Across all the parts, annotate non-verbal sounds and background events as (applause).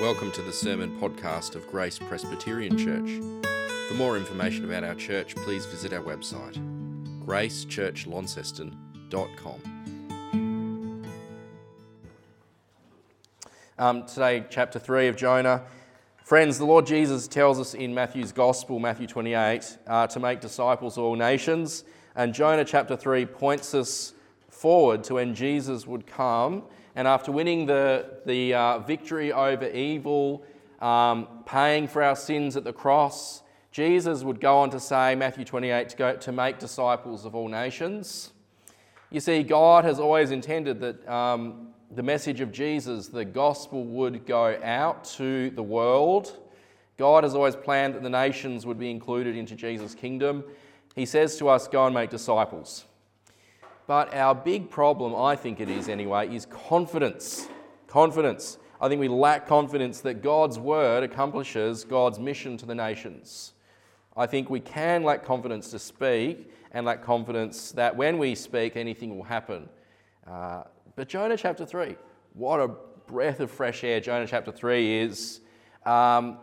Welcome to the sermon podcast of Grace Presbyterian Church. For more information about our church, please visit our website, gracechurchlaunceston.com. Um, today, chapter 3 of Jonah. Friends, the Lord Jesus tells us in Matthew's Gospel, Matthew 28, uh, to make disciples of all nations. And Jonah chapter 3 points us forward to when Jesus would come and after winning the, the uh, victory over evil, um, paying for our sins at the cross, Jesus would go on to say, Matthew 28, to, go, to make disciples of all nations. You see, God has always intended that um, the message of Jesus, the gospel, would go out to the world. God has always planned that the nations would be included into Jesus' kingdom. He says to us, Go and make disciples. But our big problem, I think it is anyway, is confidence. Confidence. I think we lack confidence that God's word accomplishes God's mission to the nations. I think we can lack confidence to speak and lack confidence that when we speak, anything will happen. Uh, but Jonah chapter 3, what a breath of fresh air Jonah chapter 3 is. Um,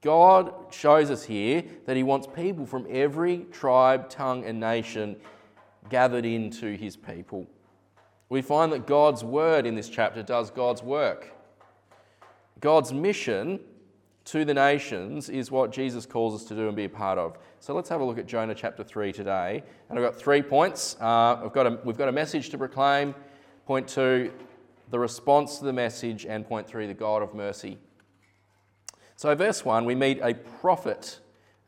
God shows us here that He wants people from every tribe, tongue, and nation gathered into his people. We find that God's word in this chapter does God's work. God's mission to the nations is what Jesus calls us to do and be a part of. So let's have a look at Jonah chapter 3 today. And I've got three points. Uh, I've got a, we've got a message to proclaim. Point two, the response to the message. And point three, the God of mercy. So, verse 1, we meet a prophet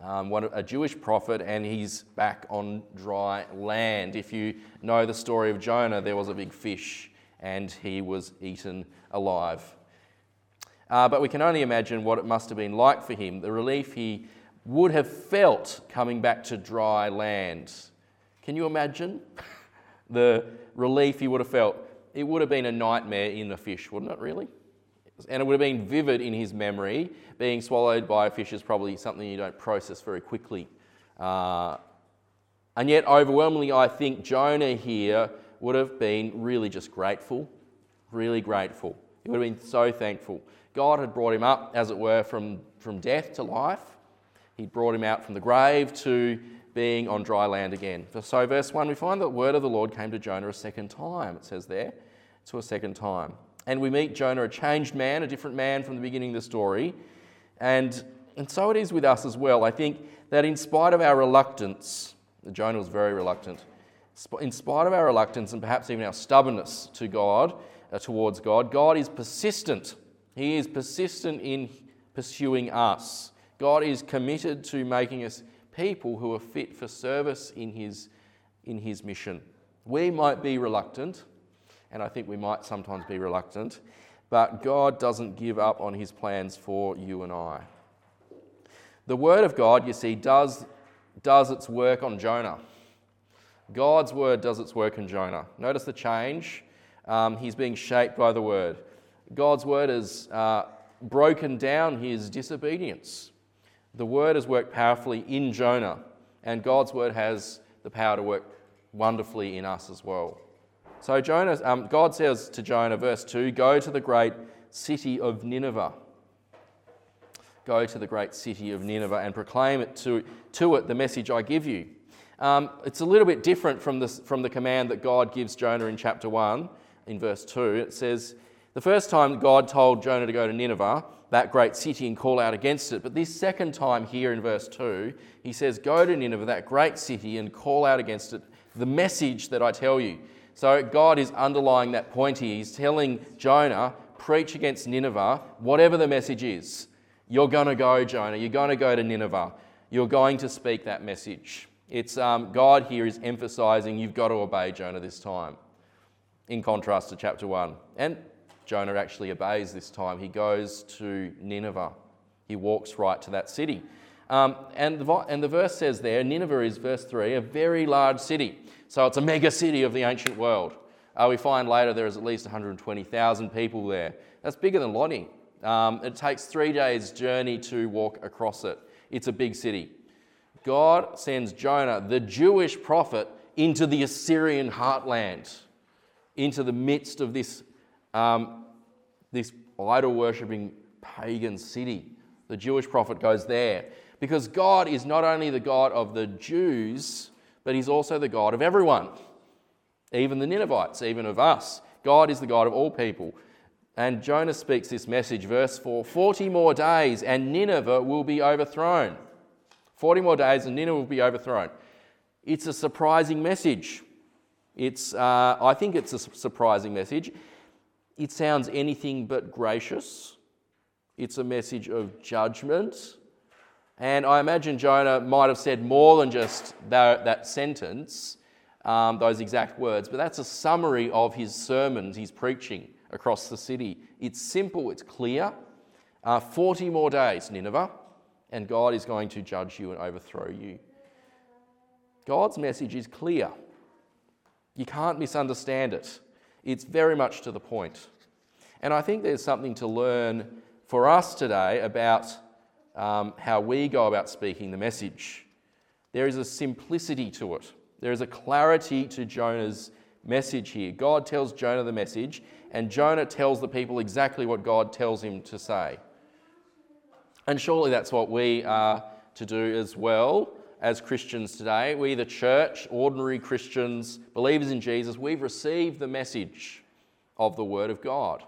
um, one, a Jewish prophet, and he's back on dry land. If you know the story of Jonah, there was a big fish and he was eaten alive. Uh, but we can only imagine what it must have been like for him, the relief he would have felt coming back to dry land. Can you imagine (laughs) the relief he would have felt? It would have been a nightmare in the fish, wouldn't it, really? And it would have been vivid in his memory. Being swallowed by a fish is probably something you don't process very quickly. Uh, and yet, overwhelmingly, I think Jonah here would have been really just grateful, really grateful. He would have been so thankful. God had brought him up, as it were, from, from death to life. He'd brought him out from the grave to being on dry land again. So, verse 1, we find that the word of the Lord came to Jonah a second time, it says there, to a second time. And we meet Jonah, a changed man, a different man from the beginning of the story. And, and so it is with us as well. I think that in spite of our reluctance, Jonah was very reluctant, in spite of our reluctance and perhaps even our stubbornness to God, uh, towards God, God is persistent. He is persistent in pursuing us. God is committed to making us people who are fit for service in His, in his mission. We might be reluctant, and I think we might sometimes be reluctant, but God doesn't give up on his plans for you and I. The Word of God, you see, does, does its work on Jonah. God's Word does its work in Jonah. Notice the change. Um, he's being shaped by the Word. God's Word has uh, broken down his disobedience. The Word has worked powerfully in Jonah, and God's Word has the power to work wonderfully in us as well. So Jonah, um, God says to Jonah, verse 2, go to the great city of Nineveh. Go to the great city of Nineveh and proclaim it to, to it the message I give you. Um, it's a little bit different from, this, from the command that God gives Jonah in chapter 1, in verse 2. It says, the first time God told Jonah to go to Nineveh, that great city, and call out against it. But this second time here in verse 2, he says, Go to Nineveh, that great city, and call out against it the message that I tell you. So God is underlying that point here. He's telling Jonah, preach against Nineveh, whatever the message is. You're going to go, Jonah. You're going to go to Nineveh. You're going to speak that message. It's um, God here is emphasizing you've got to obey Jonah this time, in contrast to chapter 1. And Jonah actually obeys this time. He goes to Nineveh, he walks right to that city. Um, and, the, and the verse says there Nineveh is, verse 3, a very large city. So it's a mega city of the ancient world. Uh, we find later there is at least 120,000 people there. That's bigger than Lonnie. Um, it takes three days' journey to walk across it. It's a big city. God sends Jonah, the Jewish prophet, into the Assyrian heartland, into the midst of this, um, this idol worshipping pagan city. The Jewish prophet goes there because God is not only the God of the Jews, but He's also the God of everyone, even the Ninevites, even of us. God is the God of all people. And Jonah speaks this message, verse 4 40 more days and Nineveh will be overthrown. 40 more days and Nineveh will be overthrown. It's a surprising message. It's, uh, I think it's a surprising message. It sounds anything but gracious. It's a message of judgment. And I imagine Jonah might have said more than just that, that sentence, um, those exact words, but that's a summary of his sermons he's preaching across the city. It's simple, it's clear. Uh, 40 more days, Nineveh, and God is going to judge you and overthrow you. God's message is clear. You can't misunderstand it. It's very much to the point. And I think there's something to learn for us today about um, how we go about speaking the message. There is a simplicity to it, there is a clarity to Jonah's message here. God tells Jonah the message, and Jonah tells the people exactly what God tells him to say. And surely that's what we are to do as well as Christians today. We, the church, ordinary Christians, believers in Jesus, we've received the message of the Word of God.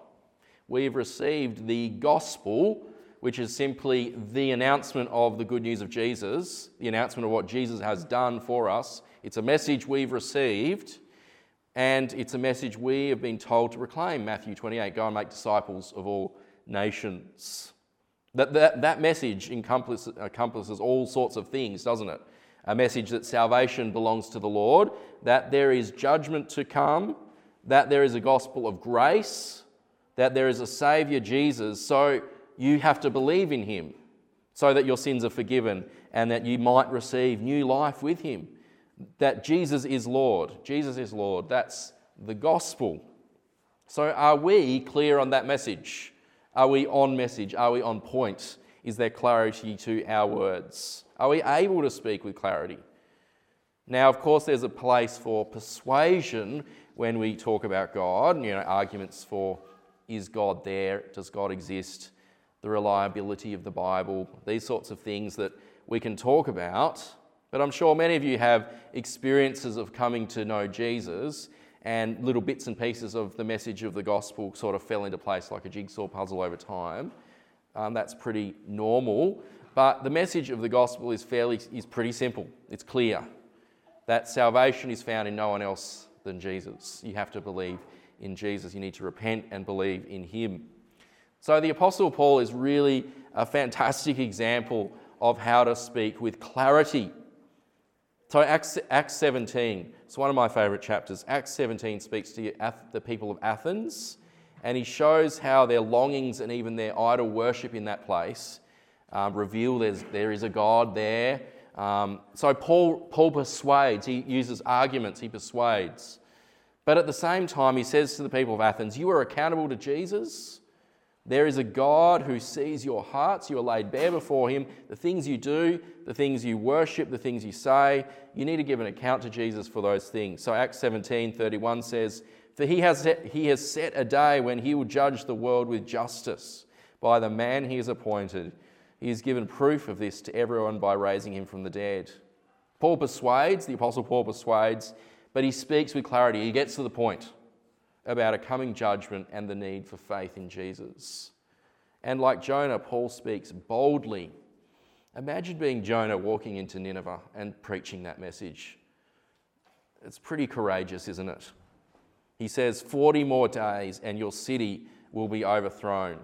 We've received the gospel, which is simply the announcement of the good news of Jesus, the announcement of what Jesus has done for us. It's a message we've received, and it's a message we have been told to proclaim. Matthew 28 go and make disciples of all nations. That, that, that message encompasses, encompasses all sorts of things, doesn't it? A message that salvation belongs to the Lord, that there is judgment to come, that there is a gospel of grace, that there is a Saviour, Jesus. So you have to believe in Him so that your sins are forgiven and that you might receive new life with Him. That Jesus is Lord. Jesus is Lord. That's the gospel. So are we clear on that message? Are we on message? Are we on point? Is there clarity to our words? Are we able to speak with clarity? Now, of course, there's a place for persuasion when we talk about God, you know, arguments for is God there? Does God exist? The reliability of the Bible, these sorts of things that we can talk about. But I'm sure many of you have experiences of coming to know Jesus and little bits and pieces of the message of the gospel sort of fell into place like a jigsaw puzzle over time. Um, that's pretty normal. But the message of the gospel is fairly is pretty simple. It's clear that salvation is found in no one else than Jesus. You have to believe in Jesus. You need to repent and believe in Him. So the Apostle Paul is really a fantastic example of how to speak with clarity so, Acts, Acts 17, it's one of my favourite chapters. Acts 17 speaks to the people of Athens, and he shows how their longings and even their idol worship in that place um, reveal there's, there is a God there. Um, so, Paul, Paul persuades, he uses arguments, he persuades. But at the same time, he says to the people of Athens, You are accountable to Jesus. There is a God who sees your hearts. You are laid bare before him. The things you do, the things you worship, the things you say, you need to give an account to Jesus for those things. So Acts 17 31 says, For he has, set, he has set a day when he will judge the world with justice by the man he has appointed. He has given proof of this to everyone by raising him from the dead. Paul persuades, the Apostle Paul persuades, but he speaks with clarity. He gets to the point about a coming judgment and the need for faith in Jesus. And like Jonah, Paul speaks boldly. Imagine being Jonah walking into Nineveh and preaching that message. It's pretty courageous, isn't it? He says, 40 more days and your city will be overthrown.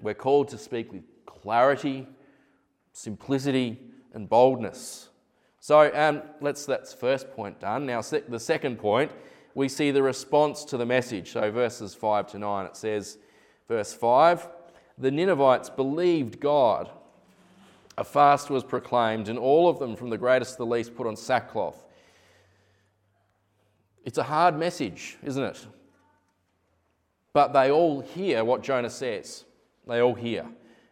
We're called to speak with clarity, simplicity, and boldness. So um, let's that's first point done. Now, the second point we see the response to the message. So, verses 5 to 9, it says, verse 5 The Ninevites believed God. A fast was proclaimed, and all of them, from the greatest to the least, put on sackcloth. It's a hard message, isn't it? But they all hear what Jonah says. They all hear.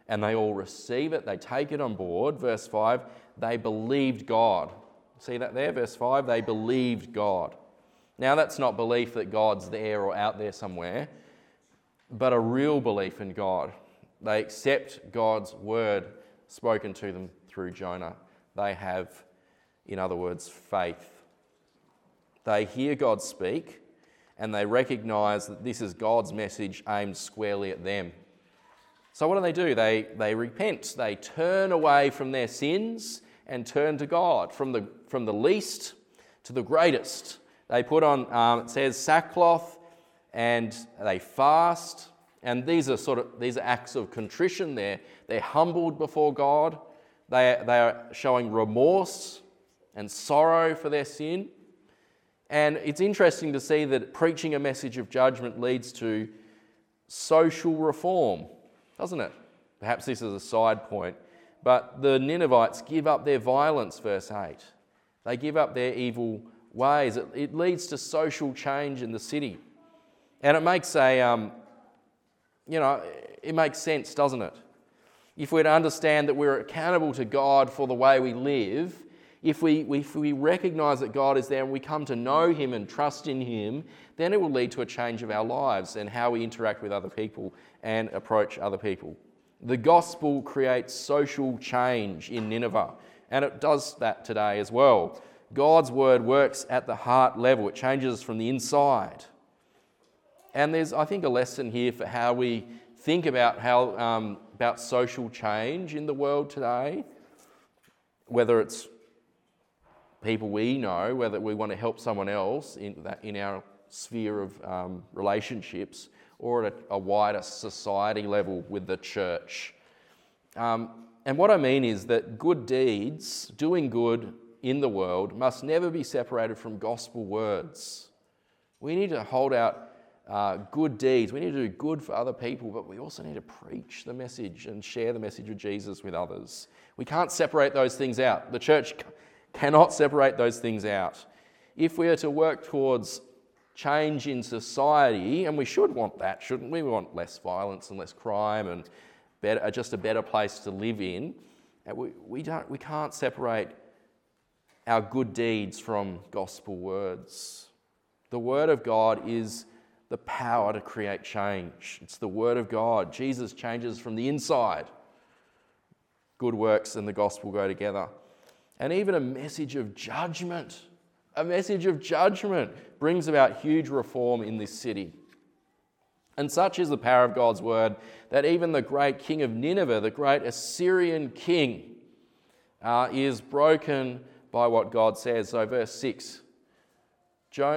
And they all receive it. They take it on board. Verse 5 they believed God. See that there? Verse 5 they believed God. Now, that's not belief that God's there or out there somewhere, but a real belief in God. They accept God's word spoken to them through Jonah. They have, in other words, faith. They hear God speak and they recognize that this is God's message aimed squarely at them. So, what do they do? They, they repent, they turn away from their sins and turn to God, from the, from the least to the greatest. They put on, um, it says, sackcloth and they fast. And these are sort of these are acts of contrition. They're, they're humbled before God. They, they are showing remorse and sorrow for their sin. And it's interesting to see that preaching a message of judgment leads to social reform, doesn't it? Perhaps this is a side point. But the Ninevites give up their violence, verse 8. They give up their evil ways. It, it leads to social change in the city. And it makes a, um, you know, it makes sense, doesn't it? If we're to understand that we're accountable to God for the way we live, if we, if we recognize that God is there and we come to know Him and trust in Him, then it will lead to a change of our lives and how we interact with other people and approach other people. The gospel creates social change in Nineveh, and it does that today as well. God's word works at the heart level, it changes from the inside. And there's, I think, a lesson here for how we think about how um, about social change in the world today, whether it's people we know, whether we want to help someone else in, that, in our sphere of um, relationships, or at a, a, wider society level with the church. Um, and what I mean is that good deeds, doing good in the world, must never be separated from gospel words. We need to hold out uh, good deeds. We need to do good for other people, but we also need to preach the message and share the message of Jesus with others. We can't separate those things out. The church cannot separate those things out. If we are to work towards change in society, and we should want that, shouldn't we? We want less violence and less crime and better, just a better place to live in. We, we, don't, we can't separate our good deeds from gospel words. The Word of God is the power to create change. It's the Word of God. Jesus changes from the inside. Good works and the gospel go together. And even a message of judgment, a message of judgment brings about huge reform in this city. And such is the power of God's word that even the great king of Nineveh, the great Assyrian king, uh, is broken by what God says. So, verse 6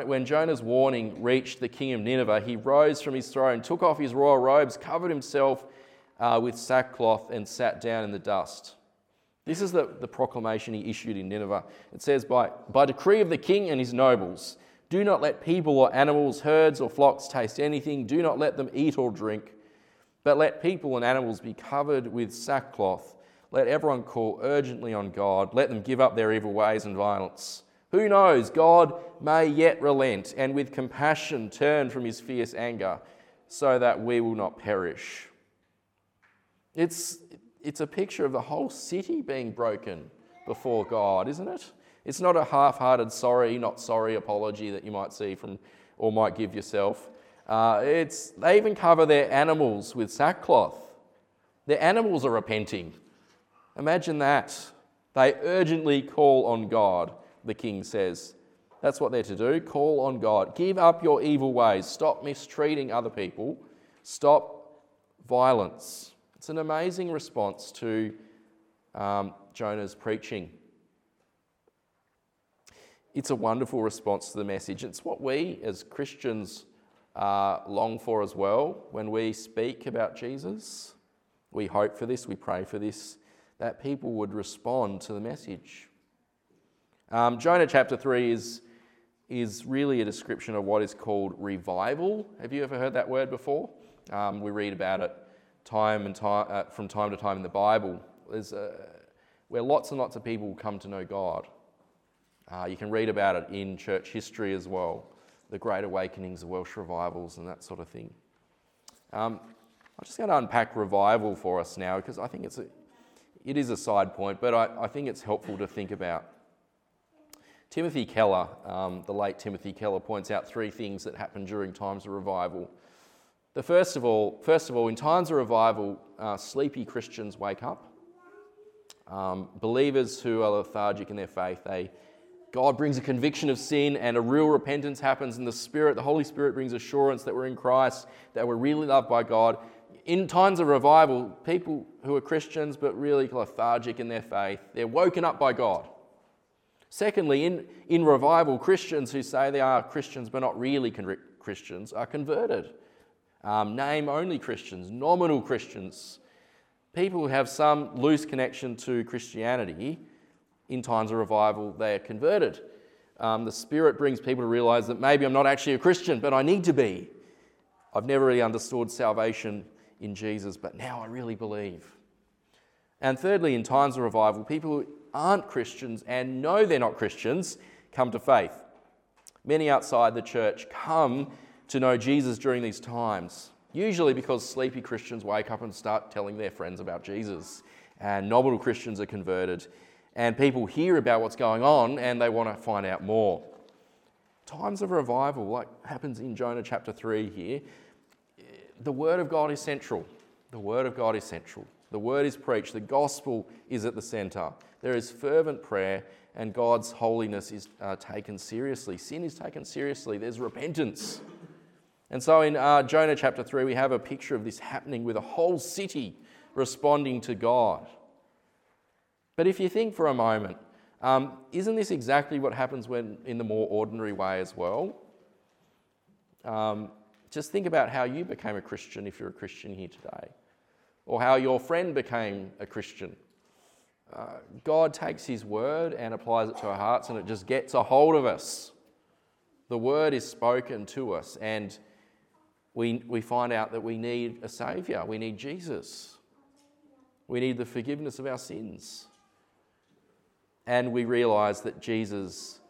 when Jonah's warning reached the king of Nineveh, he rose from his throne, took off his royal robes, covered himself uh, with sackcloth, and sat down in the dust. This is the, the proclamation he issued in Nineveh. It says, by, by decree of the king and his nobles, do not let people or animals, herds or flocks taste anything. Do not let them eat or drink. But let people and animals be covered with sackcloth. Let everyone call urgently on God. Let them give up their evil ways and violence. Who knows? God may yet relent and with compassion turn from his fierce anger so that we will not perish. It's, it's a picture of the whole city being broken before God, isn't it? It's not a half hearted sorry, not sorry apology that you might see from or might give yourself. Uh, it's, they even cover their animals with sackcloth. Their animals are repenting. Imagine that. They urgently call on God the king says. That's what they're to do. Call on God. Give up your evil ways. Stop mistreating other people. Stop violence. It's an amazing response to um, Jonah's preaching. It's a wonderful response to the message. It's what we as Christians uh, long for as well when we speak about Jesus. We hope for this, we pray for this, that people would respond to the message. Um, Jonah chapter 3 is, is really a description of what is called revival. Have you ever heard that word before? Um, we read about it time and time, uh, from time to time in the Bible. There's a, where lots and lots of people come to know God. Uh, you can read about it in church history as well, the Great Awakenings, the Welsh revivals, and that sort of thing. Um, I'm just going to unpack revival for us now because I think it's a, it is a side point, but I, I think it's helpful to think about. Timothy Keller, um, the late Timothy Keller, points out three things that happen during times of revival. The first of all, first of all, in times of revival, uh, sleepy Christians wake up. Um, believers who are lethargic in their faith, they God brings a conviction of sin and a real repentance happens in the Spirit. The Holy Spirit brings assurance that we're in Christ, that we're really loved by God. In times of revival, people who are Christians but really lethargic in their faith, they're woken up by God. Secondly, in, in revival, Christians who say they are Christians but not really Christians are converted. Um, name only Christians, nominal Christians, people who have some loose connection to Christianity in times of revival, they are converted. Um, the Spirit brings people to realize that maybe I'm not actually a Christian, but I need to be. I've never really understood salvation in Jesus, but now I really believe. And thirdly, in times of revival, people who aren't Christians and know they're not Christians come to faith. Many outside the church come to know Jesus during these times, usually because sleepy Christians wake up and start telling their friends about Jesus, and nominal Christians are converted and people hear about what's going on and they want to find out more. Times of revival, like happens in Jonah chapter 3 here, the Word of God is central. The Word of God is central. The Word is preached. The gospel is at the centre. There is fervent prayer, and God's holiness is uh, taken seriously. Sin is taken seriously. There's repentance. And so in uh, Jonah chapter 3, we have a picture of this happening with a whole city responding to God. But if you think for a moment, um, isn't this exactly what happens when in the more ordinary way as well? Um, just think about how you became a Christian if you're a Christian here today, or how your friend became a Christian. Uh, God takes His word and applies it to our hearts, and it just gets a hold of us. The word is spoken to us, and we, we find out that we need a Saviour. We need Jesus. We need the forgiveness of our sins. And we realize that Jesus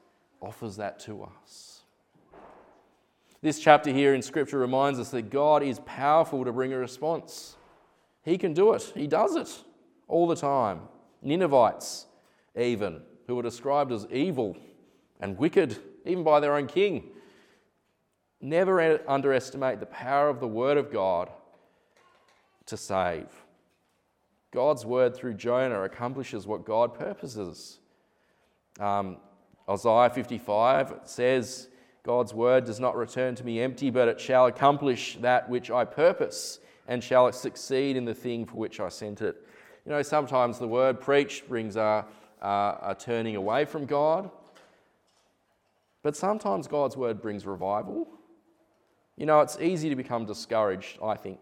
offers that to us. This chapter here in Scripture reminds us that God is powerful to bring a response. He can do it, He does it all the time. Ninevites, even, who were described as evil and wicked, even by their own king. Never underestimate the power of the Word of God to save. God's word through Jonah accomplishes what God purposes. Um, Isaiah 55 says, God's word does not return to me empty, but it shall accomplish that which I purpose and shall succeed in the thing for which I sent it. You know, sometimes the word preached brings a, a, a turning away from God, but sometimes God's word brings revival. You know, it's easy to become discouraged, I think,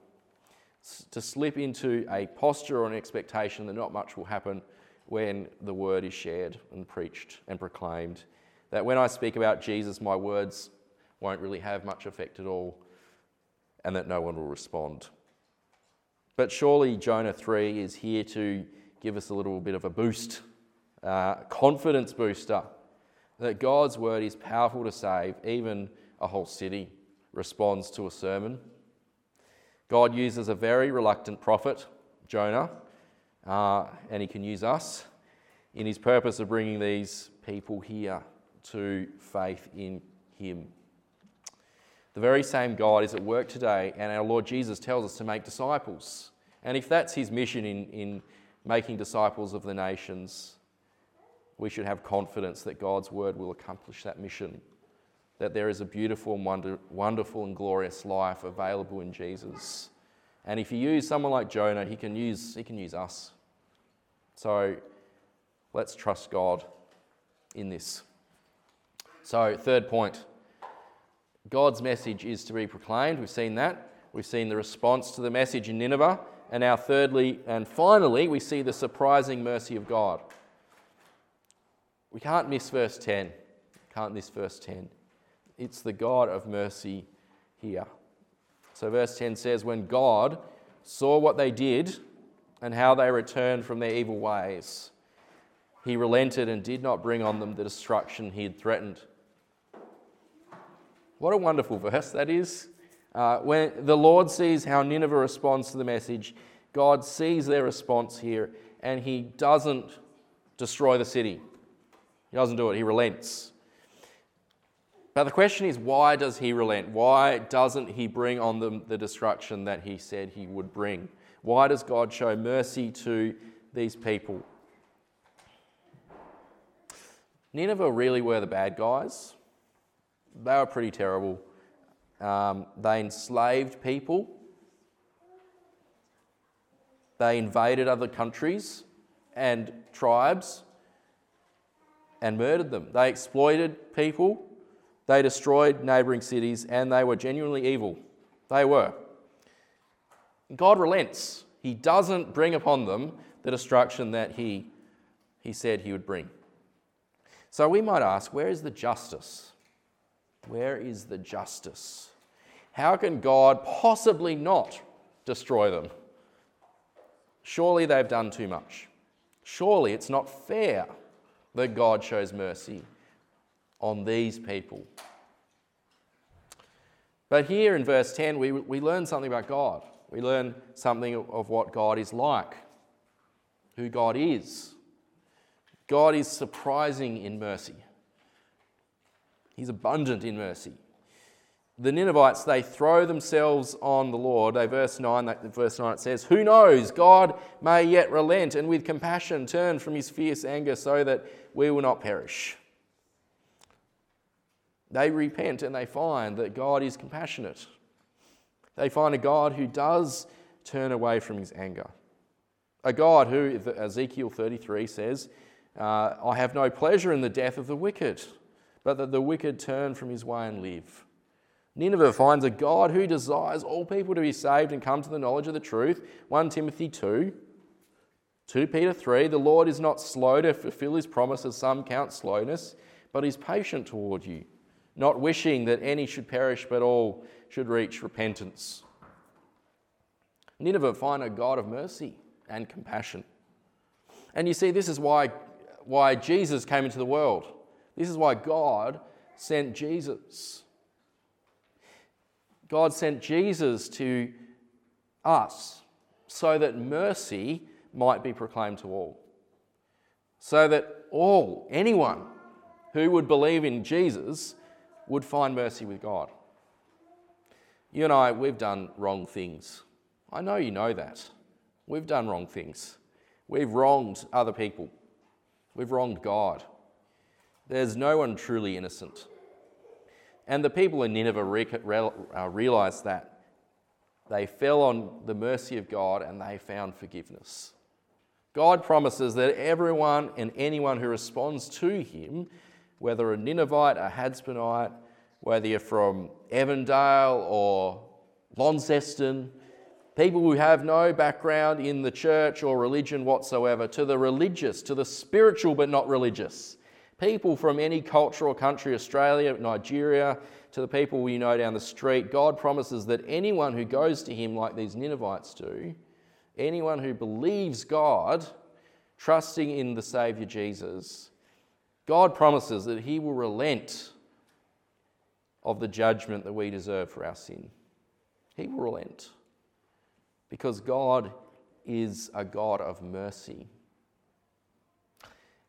to slip into a posture or an expectation that not much will happen when the word is shared and preached and proclaimed. That when I speak about Jesus, my words won't really have much effect at all, and that no one will respond. But surely Jonah 3 is here to give us a little bit of a boost, uh, confidence booster, that God's word is powerful to save, even a whole city responds to a sermon. God uses a very reluctant prophet, Jonah, uh, and He can use us in His purpose of bringing these people here to faith in Him. The very same God is at work today, and our Lord Jesus tells us to make disciples. And if that's His mission in, in making disciples of the nations, we should have confidence that God's word will accomplish that mission. That there is a beautiful and wonder, wonderful and glorious life available in Jesus. And if you use someone like Jonah, he can use, he can use us. So let's trust God in this. So, third point God's message is to be proclaimed. We've seen that. We've seen the response to the message in Nineveh. And now, thirdly and finally, we see the surprising mercy of God. We can't miss verse 10. Can't miss verse 10. It's the God of mercy here. So, verse 10 says, When God saw what they did and how they returned from their evil ways, he relented and did not bring on them the destruction he had threatened. What a wonderful verse that is. Uh, when the Lord sees how Nineveh responds to the message, God sees their response here and he doesn't destroy the city. He doesn't do it, he relents. But the question is, why does he relent? Why doesn't he bring on them the destruction that he said he would bring? Why does God show mercy to these people? Nineveh really were the bad guys. They were pretty terrible. Um, they enslaved people, they invaded other countries and tribes and murdered them. They exploited people they destroyed neighboring cities and they were genuinely evil. They were. God relents. He doesn't bring upon them the destruction that he, he said he would bring. So we might ask, where is the justice? Where is the justice? How can God possibly not destroy them? Surely they've done too much. Surely it's not fair that God shows mercy on these people. But here in verse 10, we, we learn something about God. We learn something of what God is like, who God is. God is surprising in mercy, He's abundant in mercy. The Ninevites, they throw themselves on the Lord. They, verse 9, verse 9 it says, Who knows? God may yet relent and with compassion turn from his fierce anger so that we will not perish. They repent and they find that God is compassionate. They find a God who does turn away from his anger. A God who, Ezekiel 33 says, uh, I have no pleasure in the death of the wicked, but that the wicked turn from his way and live. Nineveh finds a God who desires all people to be saved and come to the knowledge of the truth. 1 Timothy 2. 2 Peter 3 The Lord is not slow to fulfill his promises, some count slowness, but is patient toward you not wishing that any should perish, but all should reach repentance. Nineveh find a God of mercy and compassion. And you see, this is why, why Jesus came into the world. This is why God sent Jesus. God sent Jesus to us so that mercy might be proclaimed to all. So that all, anyone who would believe in Jesus, would find mercy with God. You and I, we've done wrong things. I know you know that. We've done wrong things. We've wronged other people. We've wronged God. There's no one truly innocent. And the people in Nineveh uh, realized that. They fell on the mercy of God and they found forgiveness. God promises that everyone and anyone who responds to Him whether a Ninevite, a Hadsmonite, whether you're from Evandale or Launceston, people who have no background in the church or religion whatsoever, to the religious, to the spiritual but not religious, people from any culture or country, Australia, Nigeria, to the people we know down the street, God promises that anyone who goes to Him like these Ninevites do, anyone who believes God, trusting in the Saviour Jesus, God promises that He will relent of the judgment that we deserve for our sin. He will relent because God is a God of mercy.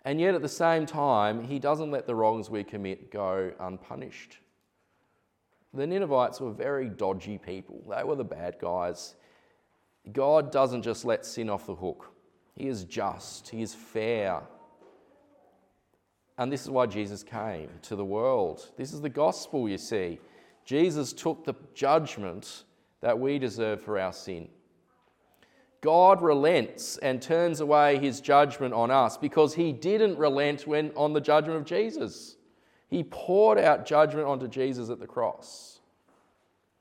And yet, at the same time, He doesn't let the wrongs we commit go unpunished. The Ninevites were very dodgy people, they were the bad guys. God doesn't just let sin off the hook, He is just, He is fair. And this is why Jesus came to the world. This is the gospel, you see. Jesus took the judgment that we deserve for our sin. God relents and turns away his judgment on us because he didn't relent when on the judgment of Jesus. He poured out judgment onto Jesus at the cross.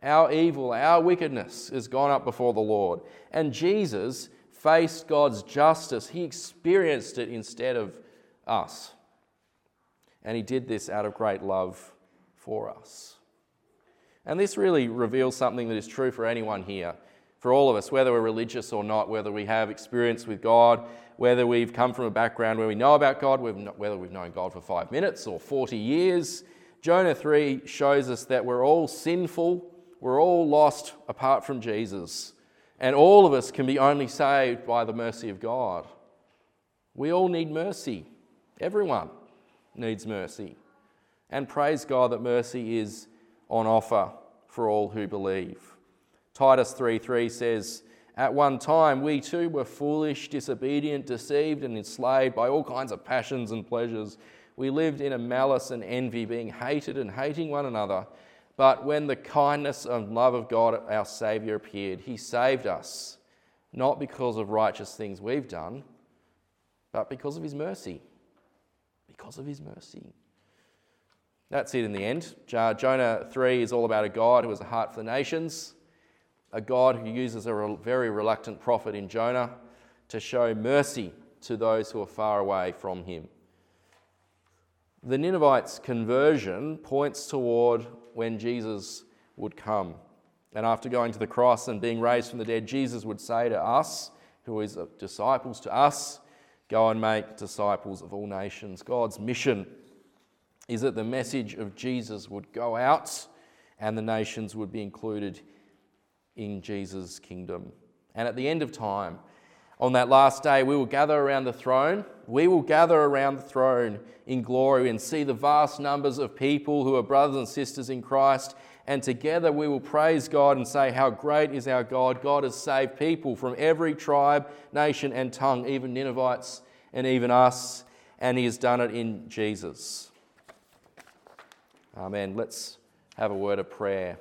Our evil, our wickedness has gone up before the Lord. And Jesus faced God's justice. He experienced it instead of us. And he did this out of great love for us. And this really reveals something that is true for anyone here, for all of us, whether we're religious or not, whether we have experience with God, whether we've come from a background where we know about God, whether we've known God for five minutes or 40 years. Jonah 3 shows us that we're all sinful, we're all lost apart from Jesus, and all of us can be only saved by the mercy of God. We all need mercy, everyone needs mercy. And praise God that mercy is on offer for all who believe. Titus 3:3 says, At one time we too were foolish, disobedient, deceived, and enslaved by all kinds of passions and pleasures. We lived in a malice and envy, being hated and hating one another. But when the kindness and love of God, our Saviour, appeared, He saved us, not because of righteous things we've done, but because of His mercy. Because of His mercy. That's it in the end. Jonah 3 is all about a God who has a heart for the nations, a God who uses a very reluctant prophet in Jonah to show mercy to those who are far away from him. The Ninevites' conversion points toward when Jesus would come. And after going to the cross and being raised from the dead, Jesus would say to us, who is disciples to us, go and make disciples of all nations. God's mission is that the message of Jesus would go out and the nations would be included in Jesus' kingdom. And at the end of time, on that last day, we will gather around the throne. We will gather around the throne in glory and see the vast numbers of people who are brothers and sisters in Christ. And together we will praise God and say, How great is our God! God has saved people from every tribe, nation, and tongue, even Ninevites and even us. And He has done it in Jesus. Amen. Let's have a word of prayer